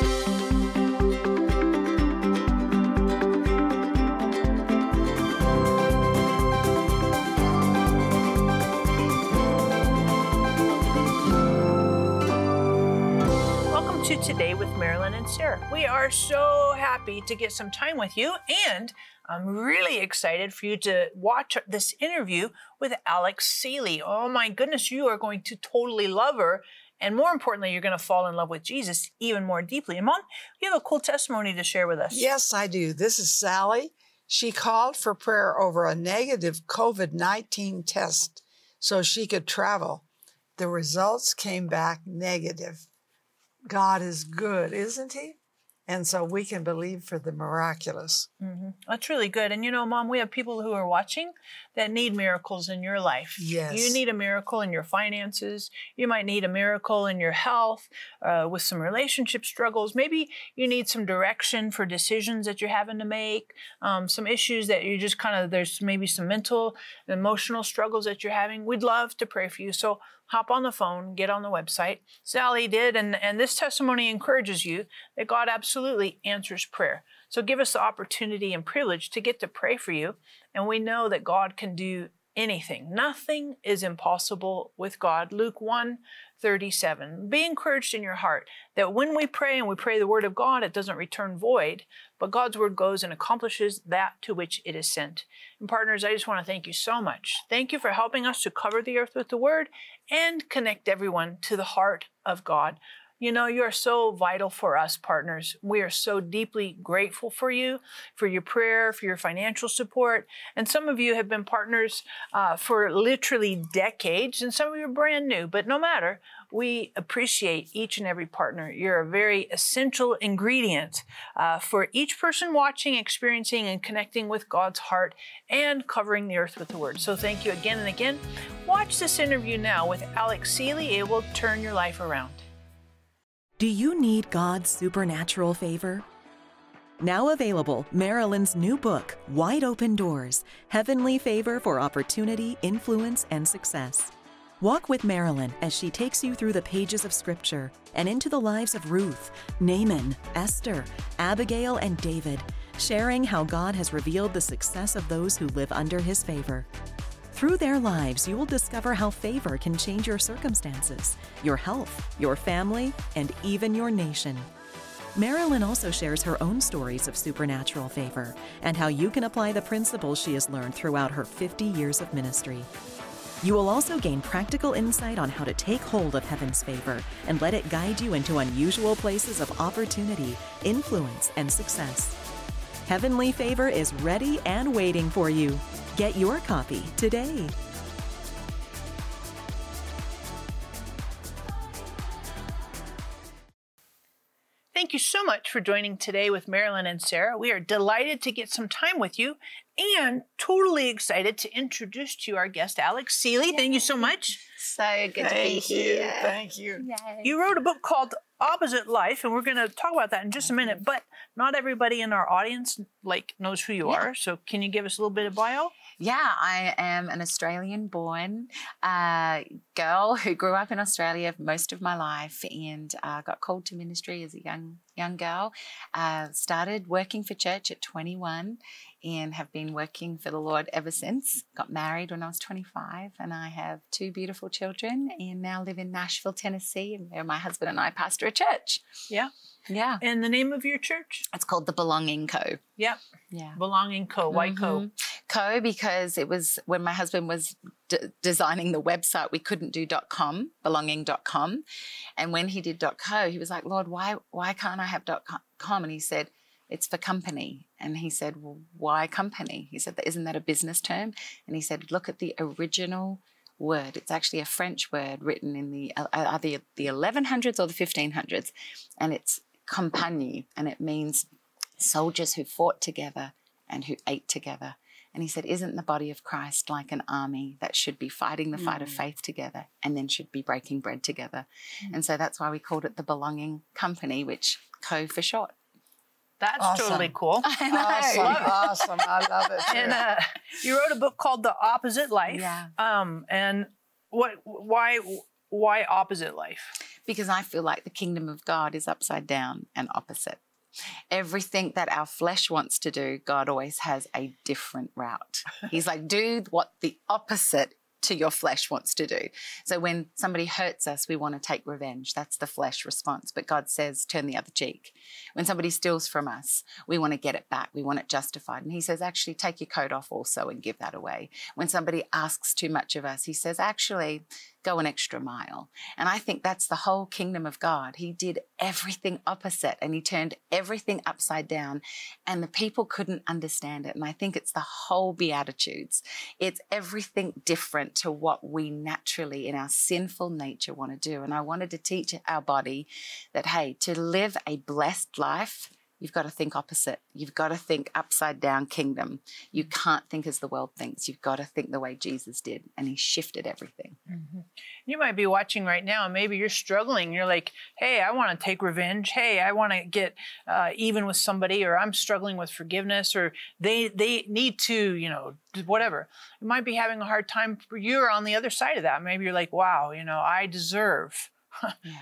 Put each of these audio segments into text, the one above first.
Welcome to Today with Marilyn and Sarah. We are so happy to get some time with you, and I'm really excited for you to watch this interview with Alex Seeley. Oh my goodness, you are going to totally love her. And more importantly, you're going to fall in love with Jesus even more deeply. And mom, you have a cool testimony to share with us. Yes, I do. This is Sally. She called for prayer over a negative COVID 19 test so she could travel. The results came back negative. God is good, isn't He? And so we can believe for the miraculous. hmm That's really good. And you know, Mom, we have people who are watching that need miracles in your life. Yes. You need a miracle in your finances. You might need a miracle in your health uh, with some relationship struggles. Maybe you need some direction for decisions that you're having to make, um, some issues that you just kind of, there's maybe some mental, emotional struggles that you're having. We'd love to pray for you. So hop on the phone, get on the website. Sally did, and, and this testimony encourages you that God absolutely answers prayer. So give us the opportunity and privilege to get to pray for you. And we know that God can do anything. Nothing is impossible with God. Luke 1 37. Be encouraged in your heart that when we pray and we pray the word of God, it doesn't return void, but God's word goes and accomplishes that to which it is sent. And partners, I just want to thank you so much. Thank you for helping us to cover the earth with the word and connect everyone to the heart of God. You know, you are so vital for us, partners. We are so deeply grateful for you, for your prayer, for your financial support. And some of you have been partners uh, for literally decades, and some of you are brand new. But no matter, we appreciate each and every partner. You're a very essential ingredient uh, for each person watching, experiencing, and connecting with God's heart and covering the earth with the word. So thank you again and again. Watch this interview now with Alex Seeley. It will turn your life around. Do you need God's supernatural favor? Now available, Marilyn's new book, Wide Open Doors Heavenly Favor for Opportunity, Influence, and Success. Walk with Marilyn as she takes you through the pages of Scripture and into the lives of Ruth, Naaman, Esther, Abigail, and David, sharing how God has revealed the success of those who live under his favor. Through their lives, you will discover how favor can change your circumstances, your health, your family, and even your nation. Marilyn also shares her own stories of supernatural favor and how you can apply the principles she has learned throughout her 50 years of ministry. You will also gain practical insight on how to take hold of heaven's favor and let it guide you into unusual places of opportunity, influence, and success. Heavenly Favor is ready and waiting for you. Get your copy today. Thank you so much for joining today with Marilyn and Sarah. We are delighted to get some time with you and totally excited to introduce to you our guest, Alex Seeley. Thank you so much. So good to be you. here. Thank you. Yay. You wrote a book called Opposite Life, and we're going to talk about that in just a minute. But not everybody in our audience like knows who you Yeah. are. So can you give us a little bit of bio? Yeah, I am an Australian born uh, girl who grew up in Australia most of my life and uh, got called to ministry as a young young girl. Uh, started working for church at 21 and have been working for the Lord ever since. Got married when I was 25 and I have two beautiful children and now live in Nashville, Tennessee and where my husband and I pastor a church. Yeah. Yeah. And the name of your church? It's called the Belonging Co. Yep. Yeah. Belonging Co. Why Co. Mhm. Co because it was when my husband was d- designing the website, we couldn't do .com, belonging.com. And when he did .co, he was like, Lord, why, why can't I have .com? And he said, it's for company. And he said, well, why company? He said, isn't that a business term? And he said, look at the original word. It's actually a French word written in the uh, either the 1100s or the 1500s. And it's compagnie, and it means soldiers who fought together and who ate together. And he said, Isn't the body of Christ like an army that should be fighting the fight of faith together and then should be breaking bread together? And so that's why we called it the Belonging Company, which co for short. That's Awesome. totally cool. I know. Awesome, awesome. I love it. and uh, you wrote a book called The Opposite Life. Yeah. Um, and what? Why? why opposite life? Because I feel like the kingdom of God is upside down and opposite. Everything that our flesh wants to do, God always has a different route. He's like, do what the opposite to your flesh wants to do. So when somebody hurts us, we want to take revenge. That's the flesh response. But God says, turn the other cheek. When somebody steals from us, we want to get it back. We want it justified. And He says, actually, take your coat off also and give that away. When somebody asks too much of us, He says, actually, go an extra mile. And I think that's the whole kingdom of God. He did everything opposite and he turned everything upside down, and the people couldn't understand it. And I think it's the whole Beatitudes. It's everything different to what we naturally, in our sinful nature, want to do. And I wanted to teach our body that, hey, to live a blessed life, You've got to think opposite. You've got to think upside down kingdom. You can't think as the world thinks. You've got to think the way Jesus did, and he shifted everything. Mm-hmm. You might be watching right now, and maybe you're struggling. You're like, hey, I want to take revenge. Hey, I want to get uh, even with somebody, or I'm struggling with forgiveness, or they they need to, you know, whatever. You might be having a hard time. You're on the other side of that. Maybe you're like, wow, you know, I deserve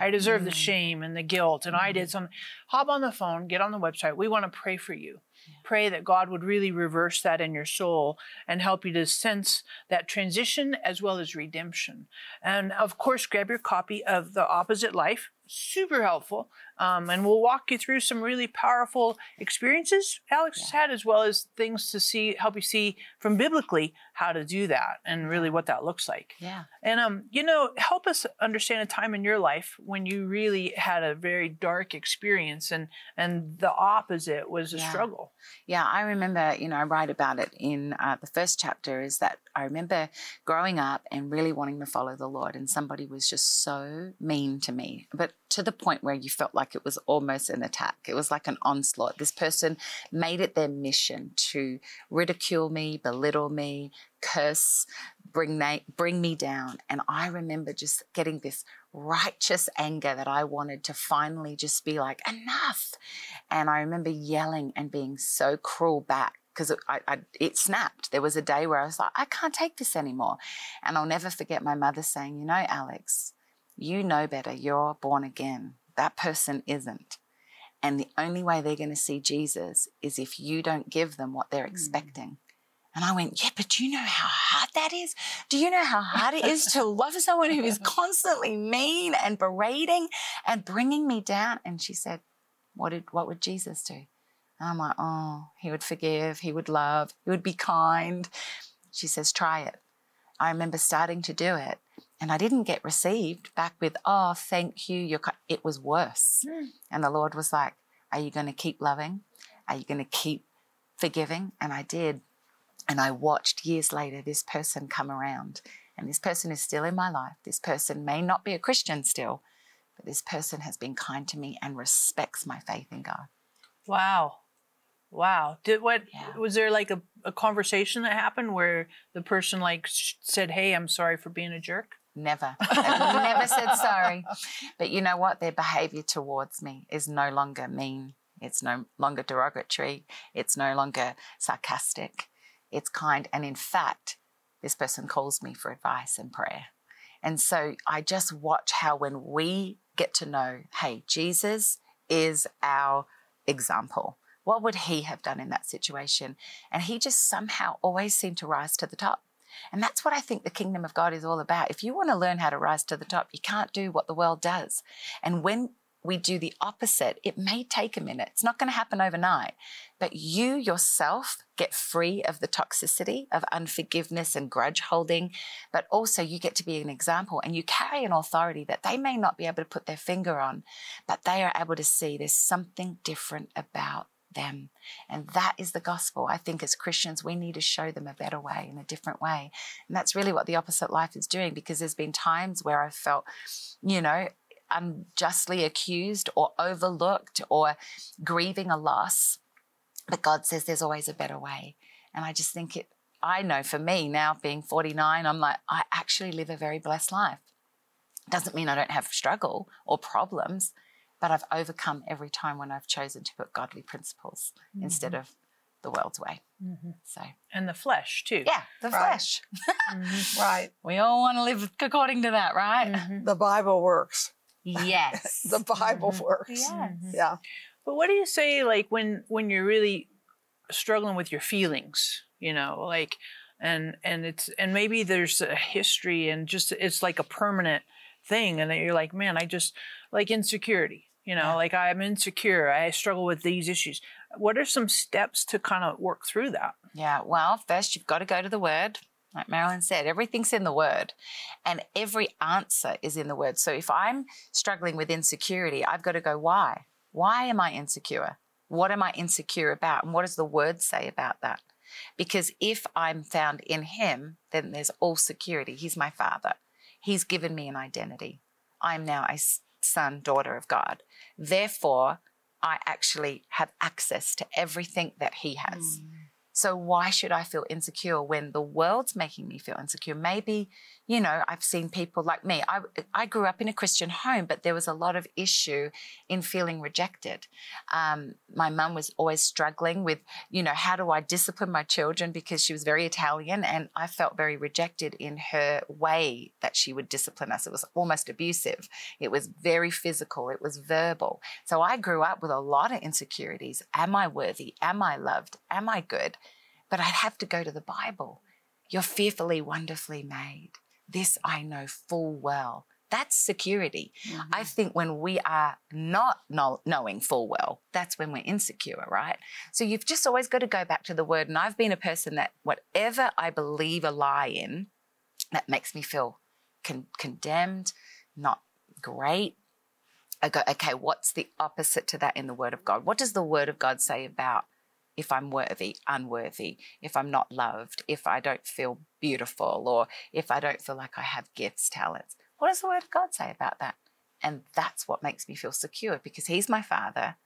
I deserve the mm. shame and the guilt, and I did mm-hmm. Hop on the phone, get on the website. We want to pray for you. Pray that God would really reverse that in your soul and help you to sense that transition as well as redemption. And of course, grab your copy of The Opposite Life super helpful. Um, and we'll walk you through some really powerful experiences Alex yeah. has had, as well as things to see, help you see from biblically how to do that and really what that looks like. Yeah. And, um, you know, help us understand a time in your life when you really had a very dark experience and, and the opposite was a yeah. struggle. Yeah. I remember, you know, I write about it in uh, the first chapter is that I remember growing up and really wanting to follow the Lord, and somebody was just so mean to me, but to the point where you felt like it was almost an attack. It was like an onslaught. This person made it their mission to ridicule me, belittle me, curse, bring, na- bring me down. And I remember just getting this righteous anger that I wanted to finally just be like, enough. And I remember yelling and being so cruel back because it, it snapped. There was a day where I was like, I can't take this anymore. And I'll never forget my mother saying, You know, Alex, you know better. You're born again. That person isn't. And the only way they're going to see Jesus is if you don't give them what they're mm. expecting. And I went, Yeah, but do you know how hard that is? Do you know how hard it is to love someone who is constantly mean and berating and bringing me down? And she said, What, did, what would Jesus do? And I'm like, Oh, he would forgive, he would love, he would be kind. She says, Try it. I remember starting to do it and I didn't get received back with, oh, thank you. You're, it was worse. Mm. And the Lord was like, are you going to keep loving? Are you going to keep forgiving? And I did. And I watched years later this person come around. And this person is still in my life. This person may not be a Christian still, but this person has been kind to me and respects my faith in God. Wow. Wow. Did what yeah. was there like a, a conversation that happened where the person like said, "Hey, I'm sorry for being a jerk"? Never. never said sorry. But you know what? Their behavior towards me is no longer mean. It's no longer derogatory. It's no longer sarcastic. It's kind. And in fact, this person calls me for advice and prayer. And so I just watch how when we get to know, hey, Jesus is our example. What would he have done in that situation? And he just somehow always seemed to rise to the top. And that's what I think the kingdom of God is all about. If you want to learn how to rise to the top, you can't do what the world does. And when we do the opposite, it may take a minute. It's not going to happen overnight. But you yourself get free of the toxicity of unforgiveness and grudge holding. But also, you get to be an example and you carry an authority that they may not be able to put their finger on, but they are able to see there's something different about them. And that is the gospel. I think as Christians, we need to show them a better way in a different way. And that's really what the opposite life is doing because there's been times where I've felt, you know, unjustly accused or overlooked or grieving a loss. But God says there's always a better way. And I just think it, I know for me now, being 49, I'm like, I actually live a very blessed life. Doesn't mean I don't have struggle or problems, but I've overcome every time when I've chosen to put godly principles mm-hmm. instead of the world's way. Mhm. So, And the flesh too. yeah, the Right. flesh. Mhm. Right. We all want to live according to that, right? Mhm. The Bible works. Yes. The Bible Mhm. works. yes. Mhm. Yeah. But what do you say like when when you're really struggling with your feelings, you know, like and and it's and maybe there's a history and just it's like a permanent thing and then you're like, man, I just like insecurity, you know, Yeah. like I'm insecure, I struggle with these issues. What are some steps to kind of work through that? Yeah, well, first you've got to go to the word. Like Marilyn said, everything's in the word and every answer is in the word. So if I'm struggling with insecurity, I've got to go, why? Why am I insecure? What am I insecure about? And what does the word say about that? Because if I'm found in Him, then there's all security. He's my Father, He's given me an identity. I'm now a son, daughter of God. Therefore, I actually have access to everything that He has. Mm. So why should I feel insecure when the world's making me feel insecure? Maybe, you know, I've seen people like me. I, I grew up in a Christian home, but there was a lot of issue in feeling rejected. Um, my mum was always struggling with, you know, how do I discipline my children because she was very Italian and I felt very rejected in her way that she would discipline us. It was almost abusive. It was very physical. It was verbal. So I grew up with a lot of insecurities. Am I worthy? Am I loved? Am I good? But I'd have to go to the Bible. You're fearfully, wonderfully made. This I know full well. That's security. Mm-hmm. I think when we are not know- knowing full well, that's when we're insecure, right? So you've just always got to go back to the word. And I've been a person that whatever I believe a lie in, that makes me feel con- condemned, not great. I go, okay, what's the opposite to that in the Word of God? What does the Word of God say about if I'm worthy, unworthy, if I'm not loved, if I don't feel beautiful, or if I don't feel like I have gifts, talents? What does the Word of God say about that? And that's what makes me feel secure because He's my Father.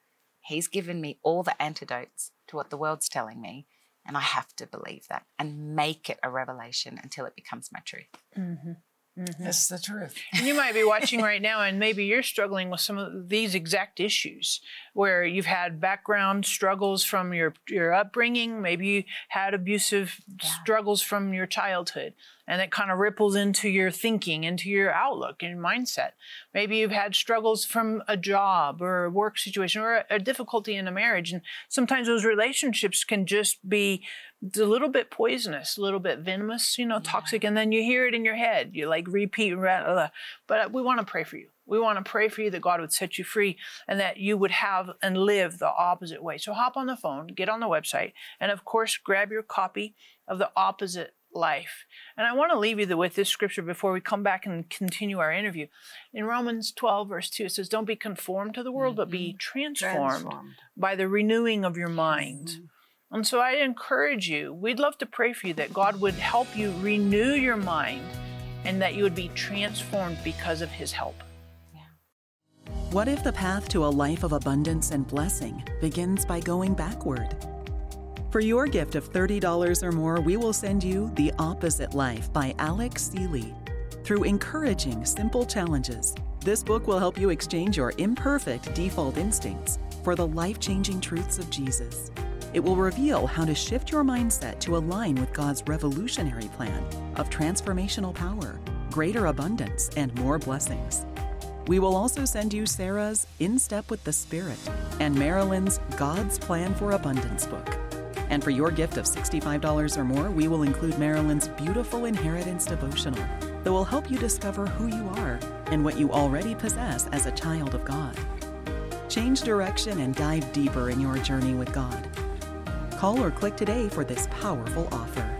He's given me all the antidotes to what the world's telling me. And I have to believe that and make it a revelation until it becomes my truth. Mm-hmm. Mm-hmm. It's the truth. And you might be watching right now, and maybe you're struggling with some of these exact issues where you've had background struggles from your, your upbringing. Maybe you had abusive Yeah. struggles from your childhood, and it kind of ripples into your thinking, into your outlook, and your mindset. Maybe you've had struggles from a job or a work situation or a, a difficulty in a marriage. And sometimes those relationships can just be a little bit poisonous, a little bit venomous, you know, toxic. And then you hear it in your head. You like repeat, ra- uh, but we want to pray for you. We want to pray for you that God would set you free and that you would have and live the opposite way. So hop on the phone, get on the website, and of course, grab your copy of The Opposite Life. And I want to leave you with this scripture before we come back and continue our interview. In Romans 12, verse 2, it says, Don't be conformed to the world, but be transformed, Transformed. by the renewing of your mind. Mm-hmm. And so I encourage you, we'd love to pray for you that God would help you renew your mind and that you would be transformed because of his help. What if the path to a life of abundance and blessing begins by going backward? For your gift of $30 or more, we will send you The Opposite Life by Alex Seeley. Through encouraging, simple challenges, this book will help you exchange your imperfect default instincts for the life changing truths of Jesus. It will reveal how to shift your mindset to align with God's revolutionary plan of transformational power, greater abundance, and more blessings. We will also send you Sarah's In Step with the Spirit and Marilyn's God's Plan for Abundance book. And for your gift of $65 or more, we will include Marilyn's beautiful inheritance devotional that will help you discover who you are and what you already possess as a child of God. Change direction and dive deeper in your journey with God. Call or click today for this powerful offer.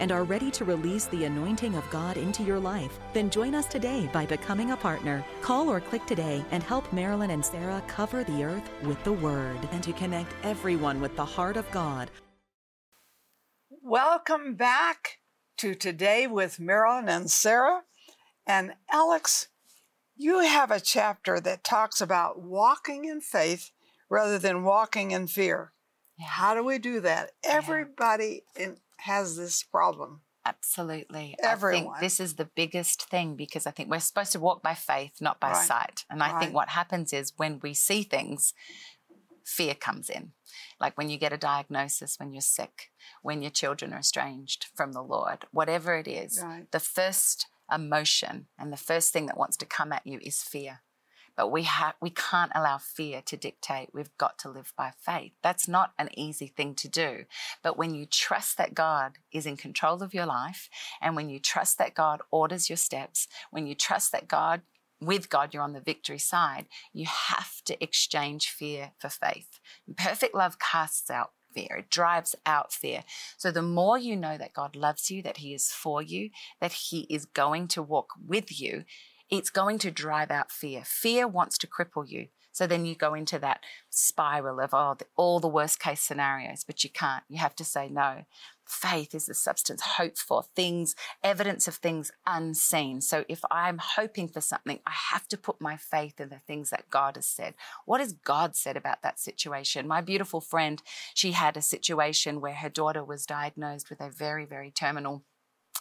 and are ready to release the anointing of God into your life, then join us today by becoming a partner. Call or click today and help Marilyn and Sarah cover the earth with the Word and to connect everyone with the heart of God. Welcome back to Today with Marilyn and Sarah. And Alex, you have a chapter that talks about walking in faith rather than walking in fear. Yeah. How do we do that? Everybody in, has this problem. Absolutely. I Everyone. think this is the biggest thing because I think we're supposed to walk by faith, not by Right. sight. And I Right. think what happens is when we see things, fear comes in. Like when you get a diagnosis, when you're sick, when your children are estranged from the Lord, whatever it is, Right. the first emotion and the first thing that wants to come at you is fear. But we have we can't allow fear to dictate. We've got to live by faith. That's not an easy thing to do. But when you trust that God is in control of your life, and when you trust that God orders your steps, when you trust that God with God, you're on the victory side, you have to exchange fear for faith. Perfect love casts out fear, it drives out fear. So the more you know that God loves you, that He is for you, that He is going to walk with you, it's going to drive out fear. Fear wants to cripple you. So then you go into that spiral of oh, the, all the worst case scenarios, but you can't. You have to say no. Faith is the substance, hope for things, evidence of things unseen. So if I'm hoping for something, I have to put my faith in the things that God has said. What has God said about that situation? My beautiful friend, she had a situation where her daughter was diagnosed with a very, very terminal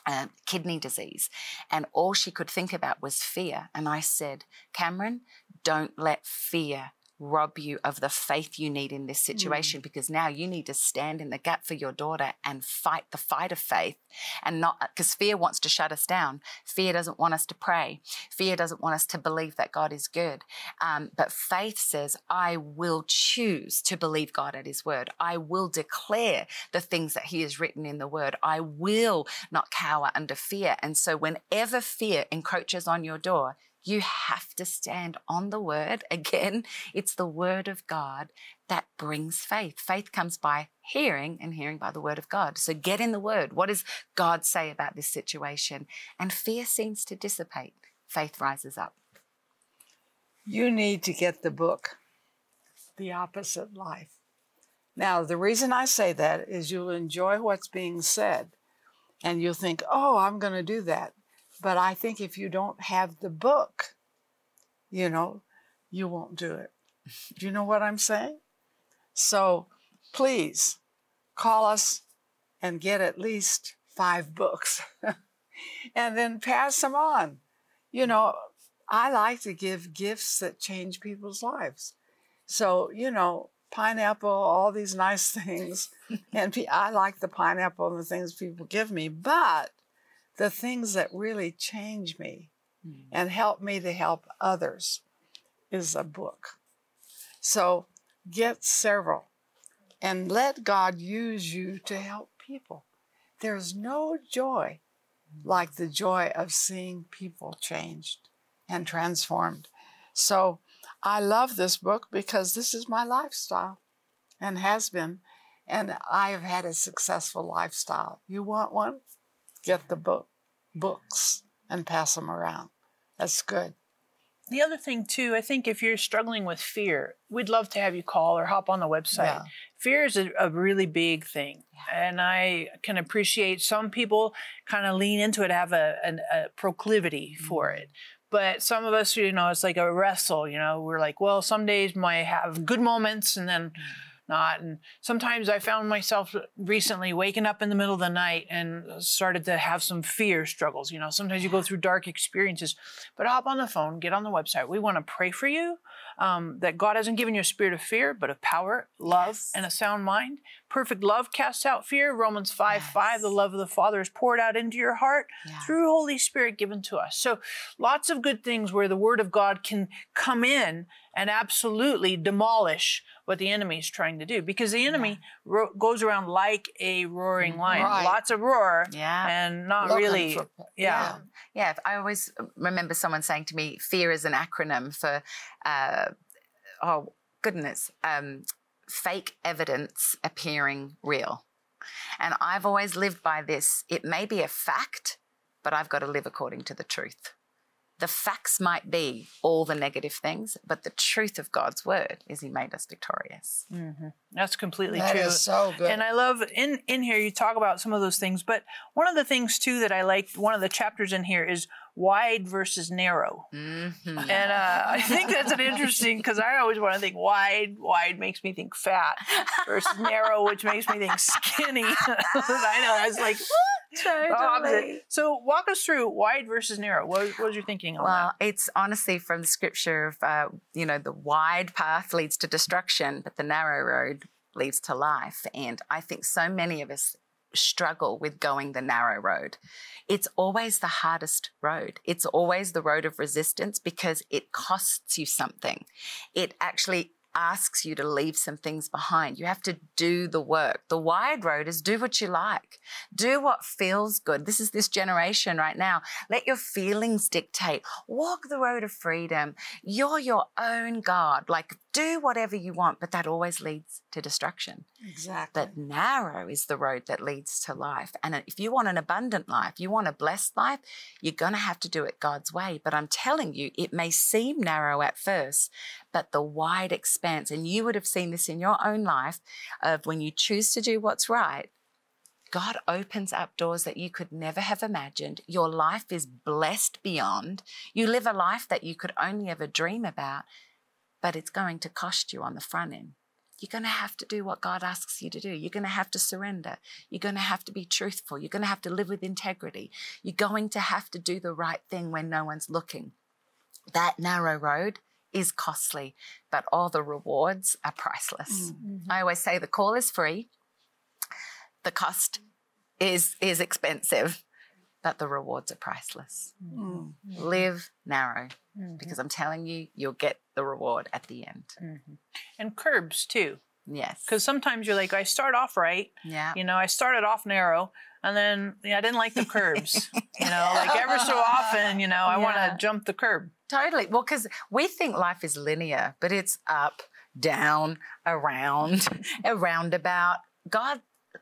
um, kidney disease. And all she could think about was fear. And I said, Cameron, don't let fear rob you of the faith you need in this situation because now you need to stand in the gap for your daughter and fight the fight of faith and not because fear wants to shut us down. Fear doesn't want us to pray. Fear doesn't want us to believe that god is good. Um, but faith says i will choose to believe god at his word. I will declare the things that he has written in the word. I will not cower under fear. And so whenever fear encroaches on your door you have to stand on the word. Again, it's the word of God that brings faith. Faith comes by hearing and hearing by the word of God. So get in the word. What does God say about this situation? And fear seems to dissipate. Faith rises up. You need to get the book, The Opposite Life. Now, the reason I say that is you'll enjoy what's being said and you'll think, oh, I'm going to do that. But I think if you don't have the book, you know, you won't do it. Do you know what I'm saying? So please call us and get at least five books and then pass them on. You mm. know, I like to give gifts that change people's lives. So, you know, pineapple, all these nice things. and I like the pineapple and the things people give me, but the things that really change me mm. and help me to help others is a book. So get several and let God use you to help people. There's no joy like the joy of seeing people changed and transformed. So I love this book because this is my lifestyle and has been. And I have had a successful lifestyle. You want one? Get the book, books, and pass them around. That's good. The other thing, too, I think if you're struggling with fear, we'd love to have you call or hop on the website. Yeah. Fear is a, a really big thing. And I can appreciate some people kind of lean into it, have a, an, a proclivity for mm-hmm. it. But some of us, you know, it's like a wrestle, you know, we're like, well, some days might have good moments and then mm. Not. And sometimes I found myself recently waking up in the middle of the night and started to have some fear struggles. You know, sometimes you go through dark experiences, but hop on the phone, get on the website. We want to pray for you. um, that God hasn't given you a spirit of fear, but of power, love, Yes. and a sound mind. Perfect love casts out fear. Romans 5 5, the love of the Father is poured out into your heart Yeah. through Holy Spirit given to us. So lots of good things where the Word of God can come in and absolutely demolish what the enemy is trying to do because the enemy ro- goes around like a roaring lion. Right. Lots of roar Yeah. and not really. yeah. Yeah, if- I always remember someone saying to me, "Fear is an acronym for, uh, oh goodness, um, fake evidence appearing real." And I've always lived by this. It may be a fact, but I've got to live according to the truth. The facts might be all the negative things, but the truth of God's word is He made us victorious. hmm That's completely That true. is so good. And I love in in here you talk about some of those things, but one of the things too that I like, one of the chapters in here is wide versus narrow. Mm-hmm. And uh, I think that's an interesting because I always want to think wide. Wide makes me think fat versus narrow, which makes me think skinny. I know. I was like, the opposite. So walk us through wide versus narrow. What, what was your thinking on Well, it's honestly from the scripture of, uh, you know, the wide path leads to destruction, but the narrow road leads to life. And I think so many of us struggle with going the narrow road. It's always the hardest road. It's always the road of resistance because it costs you something. It actually asks you to leave some things behind. You have to do the work. The wide road is do what you like. Do what feels good. This is this generation right now. Let your feelings dictate. Walk the road of freedom. You're your own God. Like do whatever you want, but that always leads to destruction. exactly. But narrow is the road that leads to life. And if you want an abundant life, you want a blessed life, you're going to have to do it God's way. But I'm telling you, it may seem narrow at first, but the wide expanse, and you would have seen this in your own life, of when you choose to do what's right, God opens up doors that you could never have imagined. Your life is blessed beyond. You live a life that you could only ever dream about, but it's going to cost you on the front end. You're going to have to do what God asks you to do. You're going to have to surrender. You're going to have to be truthful. You're going to have to live with integrity. You're going to have to do the right thing when no one's looking. That narrow road is costly, but all the rewards are priceless. Mm, mm-hmm. I always say the call is free, the cost is is expensive, but the rewards are priceless. Mm. Live narrow Mhm. because I'm telling you, you'll get the reward at the end. Mhm. And curbs too, Yes. because sometimes you're like, I start off right, yeah. you know, I started off narrow, and then yeah, I didn't like the curbs. you know, like ever so often, you know, I want to jump the curb. Totally. Well, because we think life is linear, but it's up, down, around, a roundabout. God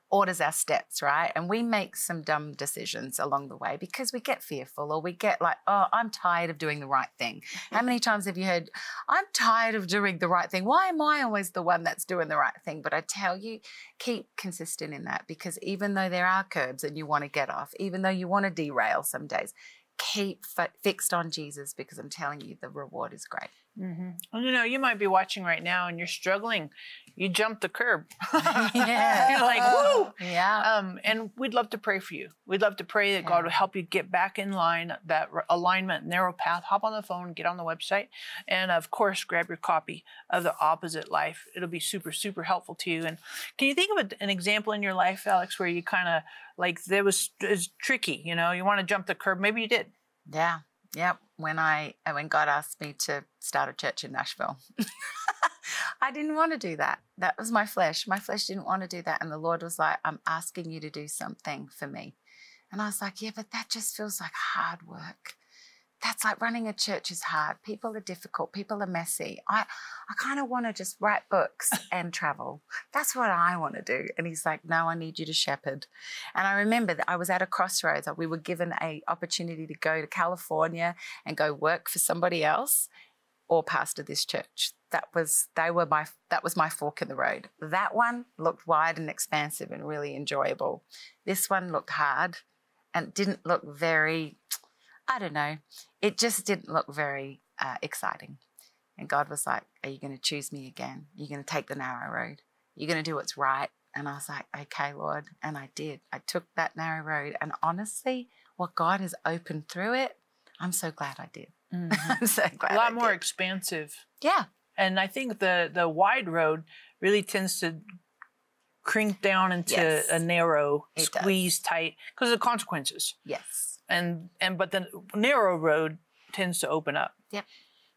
orders our steps, right? And we make some dumb decisions along the way because we get fearful or we get like, oh, I'm tired of doing the right thing. How many times have you heard, I'm tired of doing the right thing? Why am I always the one that's doing the right thing? But I tell you, keep consistent in that because even though there are curbs and you want to get off, even though you want to derail some days, keep fi- fixed on Jesus because I'm telling you, the reward is great. Mm-hmm. You know, you might be watching right now and you're struggling. You jumped the curb. Yeah. you're like, woo! Yeah. Um, and we'd love to pray for you. We'd love to pray that God Yeah. would help you get back in line, that r- alignment, narrow path. Hop on the phone, get on the website, and of course, grab your copy of The Opposite Life. It'll be super, super helpful to you. And can you think of an example in your life, Alex, where you kind of like there was is tricky? You know, you want to jump the curb. Maybe you did. Yeah. Yep. When I uh, when God asked me to start a church in Nashville, I didn't want to do that. That was my flesh. My flesh didn't want to do that, and the Lord was like, "I'm asking you to do something for me," and I was like, "Yeah, but that just feels like hard work." That's like running a church is hard. People are difficult. People are messy. I, I kind of want to just write books and travel. That's what I want to do. And he's like, no, I need you to shepherd. And I remember that I was at a crossroads. We were given a opportunity to go to California and go work for somebody else or pastor this church. That was they were my that was my fork in the road. That one looked wide and expansive and really enjoyable. This one looked hard and didn't look very I don't know. It just didn't look very uh, exciting. And God was like, Are you going to choose me again? You're going to take the narrow road. You're going to do what's right. And I was like, Okay, Lord. And I did. I took that narrow road. And honestly, what God has opened through it, I'm so glad I did. I'm so glad. A lot I more did. expansive. Yeah. And I think the the wide road really tends to crink down into Yes. a narrow, It does. squeeze tight because of the consequences. Yes. And and but the narrow road tends to open up. Yep.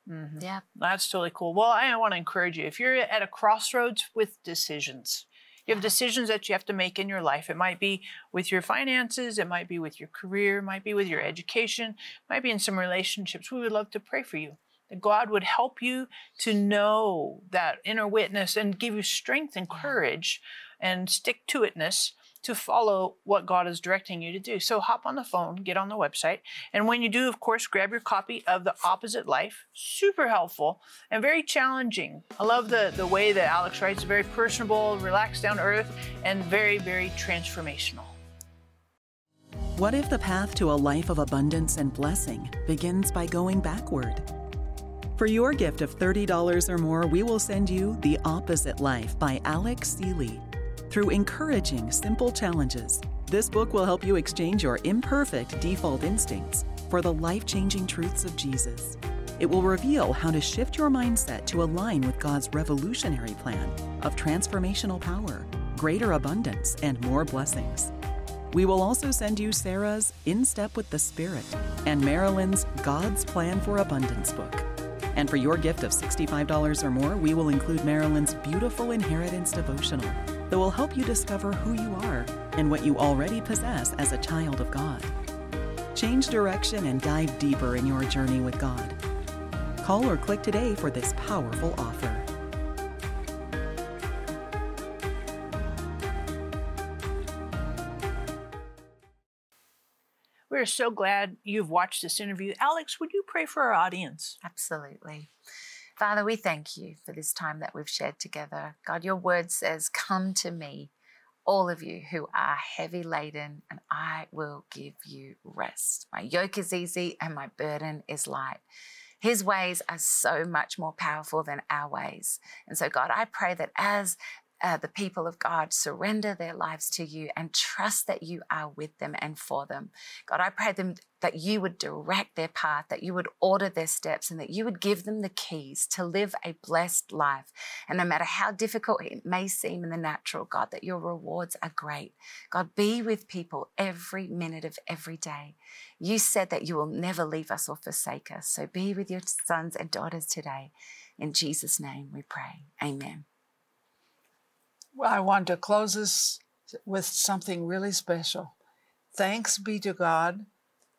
Mhm. Yeah. That's totally cool. Well, I want to encourage you if you're at a crossroads with decisions, you have decisions that you have to make in your life. It might be with your finances, it might be with your career, it might be with your education, it might be in some relationships. We would love to pray for you. That God would help you to know that inner witness and give you strength and courage and stick to itness to follow what God is directing you to do. So hop on the phone, get on the website, and when you do, of course, grab your copy of The Opposite Life. Super helpful and very challenging. I love the, the way that Alex writes, very personable, relaxed, down to earth, and very, very transformational. What if the path to a life of abundance and blessing begins by going backward? For your gift of $30 or more, we will send you The Opposite Life by Alex Seeley. Through encouraging, simple challenges, this book will help you exchange your imperfect default instincts for the life changing truths of Jesus. It will reveal how to shift your mindset to align with God's revolutionary plan of transformational power, greater abundance, and more blessings. We will also send you Sarah's In Step with the Spirit and Marilyn's God's Plan for Abundance book. And for your gift of $65 or more, we will include Marilyn's beautiful inheritance devotional that will help you discover who you are and what you already possess as a child of God. Change direction and dive deeper in your journey with God. Call or click today for this powerful offer. We're so glad you've watched this interview. Alex, would you pray for our audience? Absolutely. Father, we thank you for this time that we've shared together. God, your word says, Come to me, all of you who are heavy laden, and I will give you rest. My yoke is easy and my burden is light. His ways are so much more powerful than our ways. And so, God, I pray that as uh, the people of God surrender their lives to you and trust that you are with them and for them. God, I pray them that you would direct their path, that you would order their steps, and that you would give them the keys to live a blessed life. And no matter how difficult it may seem in the natural, God, that your rewards are great. God, be with people every minute of every day. You said that you will never leave us or forsake us. So be with your sons and daughters today. In Jesus' name we pray. Amen. I want to close this with something really special. Thanks be to God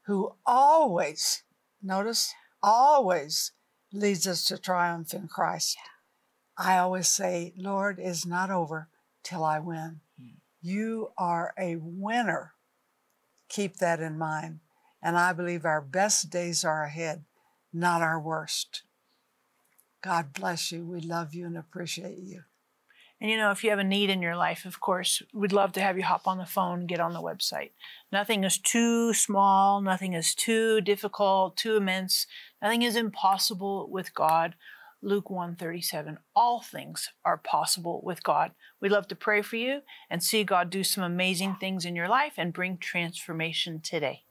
who always, notice, always leads us to triumph in Christ. I always say, Lord, is not over till I win. Hmm. You are a winner. Keep that in mind. And I believe our best days are ahead, not our worst. God bless you. We love you and appreciate you. And you know, if you have a need in your life, of course, we'd love to have you hop on the phone, get on the website. Nothing is too small, nothing is too difficult, too immense. Nothing is impossible with God. Luke 137. All things are possible with God. We'd love to pray for you and see God do some amazing things in your life and bring transformation today.